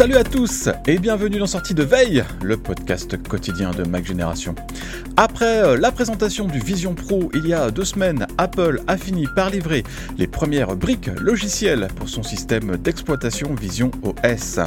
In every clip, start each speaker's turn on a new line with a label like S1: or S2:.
S1: Salut à tous et bienvenue dans Sortie de Veille, le podcast quotidien de Mac Génération. Après euh, la présentation du Vision Pro il y a deux semaines, Apple a fini par livrer les premières briques logicielles pour son système d'exploitation Vision OS.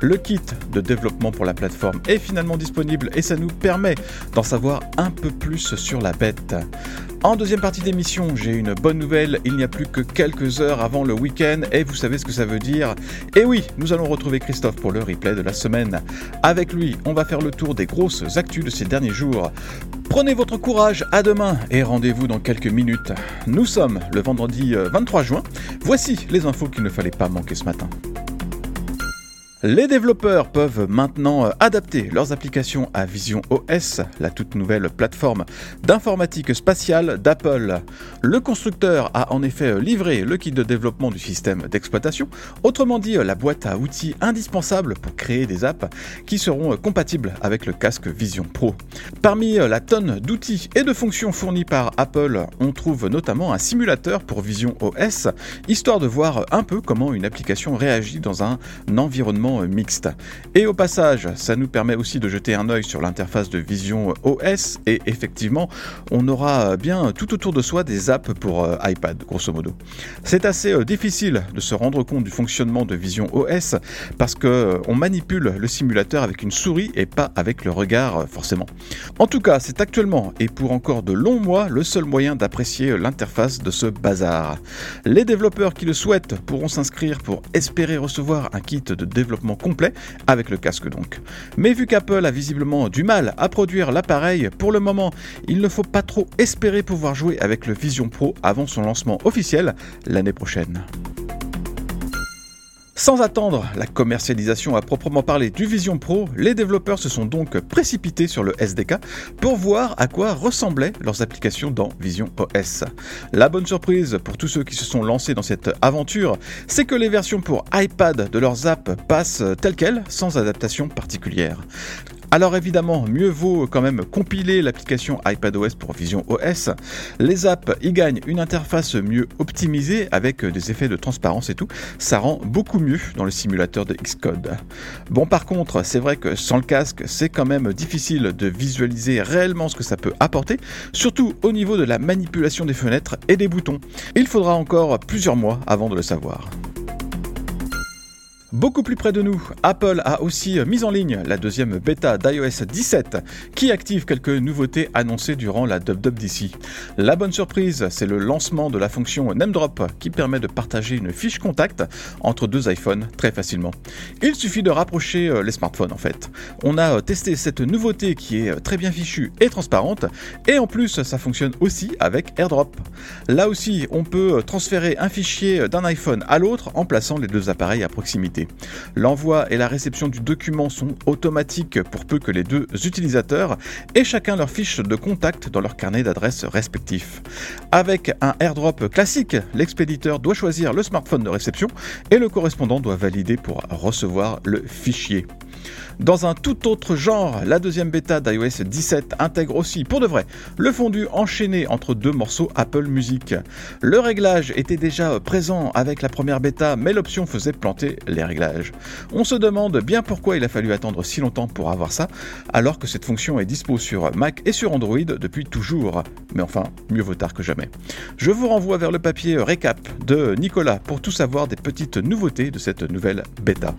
S1: Le kit de développement pour la plateforme est finalement disponible et ça nous permet d'en savoir un peu plus sur la bête. En deuxième partie d'émission, j'ai une bonne nouvelle, il n'y a plus que quelques heures avant le week-end et vous savez ce que ça veut dire. Et oui, nous allons retrouver Christophe pour le replay de la semaine. Avec lui, on va faire le tour des grosses actus de ces derniers jours. Prenez votre courage, à demain et rendez-vous dans quelques minutes. Nous sommes le vendredi 23 juin. Voici les infos qu'il ne fallait pas manquer ce matin. Les développeurs peuvent maintenant euh, adapter leurs applications à Vision OS, la toute nouvelle plateforme d'informatique spatiale d'Apple. Le constructeur a en effet euh, livré le kit de développement du système d'exploitation, autrement dit euh, la boîte à outils indispensable pour créer des apps qui seront compatibles avec le casque Vision Pro. Parmi la tonne d'outils et de fonctions fournis par Apple, on trouve notamment un simulateur pour Vision OS, histoire de voir un peu comment une application réagit dans un environnement mixte. Et au passage, ça nous permet aussi de jeter un œil sur l'interface de Vision OS et effectivement, on aura bien tout autour de soi des apps pour euh, iPad, grosso modo. C'est assez euh, difficile de se rendre compte du fonctionnement de Vision OS parce que euh, on manipule le simulateur avec une souris et pas avec le regard forcément. En tout cas, c'est actuellement et pour encore de longs mois le seul moyen d'apprécier l'interface de ce bazar. Les développeurs qui le souhaitent pourront s'inscrire pour espérer recevoir un kit de développement complet, avec le casque donc. Mais vu qu'Apple a visiblement du mal à produire l'appareil, pour le moment, il ne faut pas trop espérer pouvoir jouer avec le Vision Pro avant son lancement officiel l'année prochaine. Sans attendre la commercialisation à proprement parler du Vision Pro, les développeurs se sont donc précipités sur le SDK pour voir à quoi ressemblaient leurs applications dans Vision OS. La bonne surprise pour tous ceux qui se sont lancés dans cette aventure, c'est que les versions pour iPad de leurs apps passent telles quelles, sans adaptation particulière. Alors évidemment, mieux vaut quand même compiler l'application iPadOS pour Vision OS. Les apps y gagnent une interface mieux optimisée avec des effets de transparence et tout. Ça rend beaucoup mieux dans le simulateur de Xcode. Bon par contre, c'est vrai que sans le casque, c'est quand même difficile de visualiser réellement ce que ça peut apporter, surtout au niveau de la manipulation des fenêtres et des boutons. Il faudra encore plusieurs mois avant de le savoir. Beaucoup plus près de nous, Apple a aussi mis en ligne la deuxième bêta d'iOS 17 qui active quelques nouveautés annoncées durant la WWDC. La bonne surprise, c'est le lancement de la fonction NameDrop qui permet de partager une fiche contact entre deux iPhones très facilement. Il suffit de rapprocher euh, les smartphones en fait. On a euh, testé cette nouveauté qui est euh, très bien fichue et transparente et en plus ça fonctionne aussi avec AirDrop. Là aussi, on peut transférer un fichier d'un iPhone à l'autre en plaçant les deux appareils à proximité L'envoi et la réception du document sont automatiques pour peu que les deux utilisateurs aient chacun leur fiche de contact dans leur carnet d'adresses respectif. Avec un airdrop classique, l'expéditeur doit choisir le smartphone de réception et le correspondant doit valider pour recevoir le fichier. Dans un tout autre genre, la deuxième bêta d'iOS 17 intègre aussi, pour de vrai, le fondu enchaîné entre deux morceaux Apple Music. Le réglage était déjà présent avec la première bêta, mais l'option faisait planter les réglages. On se demande bien pourquoi il a fallu attendre si longtemps pour avoir ça, alors que cette fonction est dispo sur Mac et sur Android depuis toujours. Mais enfin, mieux vaut tard que jamais. Je vous renvoie vers le papier récap de Nicolas pour tout savoir des petites nouveautés de cette nouvelle bêta.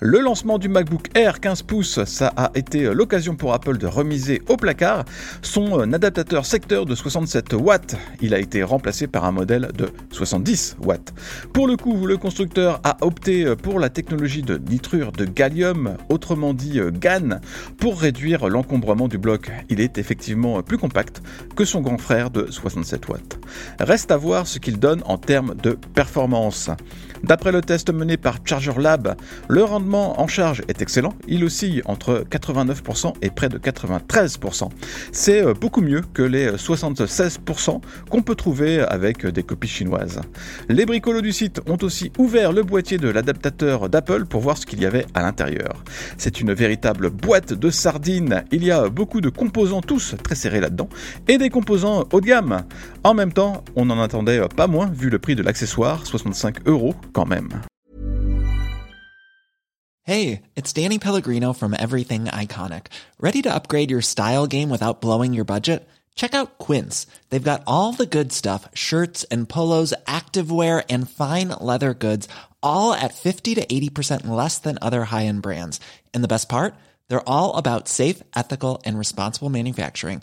S1: Le lancement du MacBook Air 15 pouces, ça a été l'occasion pour Apple de remiser au placard son euh, adaptateur secteur de 67 watts. Il a été remplacé par un modèle de 70 watts. Pour le coup, le constructeur a opté pour la technologie de nitrure de gallium, autrement dit euh, GAN, pour réduire l'encombrement du bloc. Il est effectivement plus compact que son grand frère de 67 watts. Reste à voir ce qu'il donne en termes de performance. D'après le test mené par Charger Lab, le rendement en charge est excellent, il oscille entre 89% et près de 93%. C'est euh, beaucoup mieux que les 76% qu'on peut trouver avec des copies chinoises. Les bricolos du site ont aussi ouvert le boîtier de l'adaptateur d'Apple pour voir ce qu'il y avait à l'intérieur. C'est une véritable boîte de sardines, il y a beaucoup de composants tous très serrés là-dedans, et des composants haut de gamme. En même temps, on n'en attendait euh, pas moins vu le prix de l'accessoire, 65 euros quand même.
S2: Hey, it's Danny Pellegrino from Everything Iconic. Ready to upgrade your style game without blowing your budget? Check out Quince. They've got all the good stuff shirts and polos, activewear, and fine leather goods, all at 50 to 80% less than other high end brands. And the best part? They're all about safe, ethical, and responsible manufacturing.